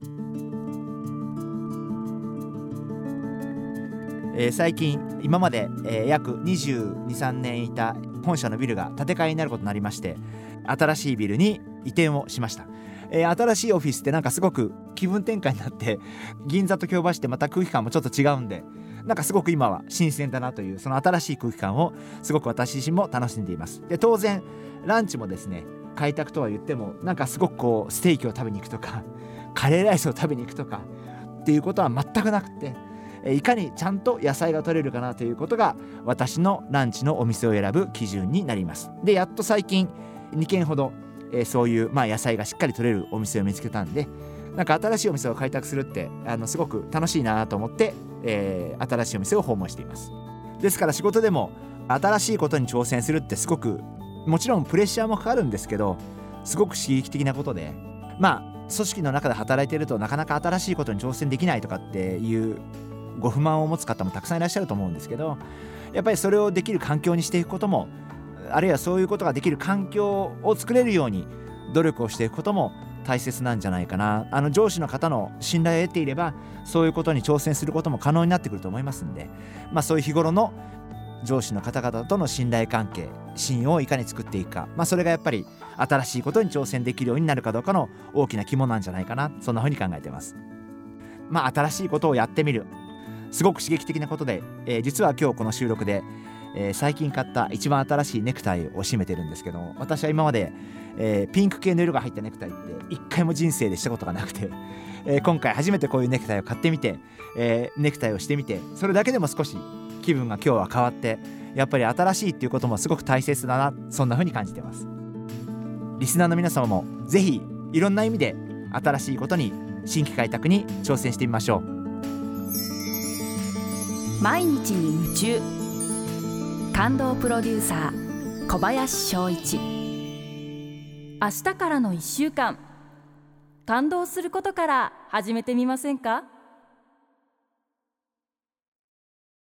えー、最近今まで、えー、約223年いた本社のビルが建て替えになることになりまして新しいビルに移転をしました、えー、新しいオフィスってなんかすごく気分転換になって銀座と京橋ってまた空気感もちょっと違うんでなんかすごく今は新鮮だなというその新しい空気感をすごく私自身も楽しんでいます。で当然ランチもですね開拓とは言ってもなんかすごくこうステーキを食べに行くとかカレーライスを食べに行くとかっていうことは全くなくていかにちゃんと野菜が取れるかなということが私のランチのお店を選ぶ基準になります。でやっと最近2軒ほど、えー、そういう、まあ、野菜がしっかり取れるお店を見つけたんでなんか新しいお店を開拓するってあのすごく楽しいなと思って、えー、新しいお店を訪問しています。ですから仕事でも新しいことに挑戦するってすごくもちろんプレッシャーもかかるんですけどすごく刺激的なことでまあ組織の中で働いているとなかなか新しいことに挑戦できないとかっていうご不満を持つ方もたくさんいらっしゃると思うんですけどやっぱりそれをできる環境にしていくこともあるいはそういうことができる環境を作れるように努力をしていくことも大切なんじゃないかな。あの上司の方の信頼を得ていればそういうことに挑戦することも可能になってくると思いますんで、まあ、そういう日頃の上司の方々との信頼関係信用をいかに作っていくか、まあ、それがやっぱり新しいことに挑戦できるようになるかどうかの大きな肝なんじゃないかな。そんなふうに考えてます。まあ、新しいことをやってみる。すごく刺激的なことで、えー、実は今日この収録で、えー、最近買った一番新しいネクタイを締めてるんですけど私は今まで、えー、ピンク系の色が入ったネクタイって一回も人生でしたことがなくて、え今回初めてこういうネクタイを買ってみて、えネクタイをしてみてそれだけでも少し気分が今日は変わってやっぱり新しいっていうこともすごく大切だなそんな風に感じてます。リスナーの皆様も是非いろんな意味で新しいことに新規開拓に挑戦してみましょう。毎日に夢中感動プロデューサー小林翔一。明日からの1週間。感動することから始めてみませんか？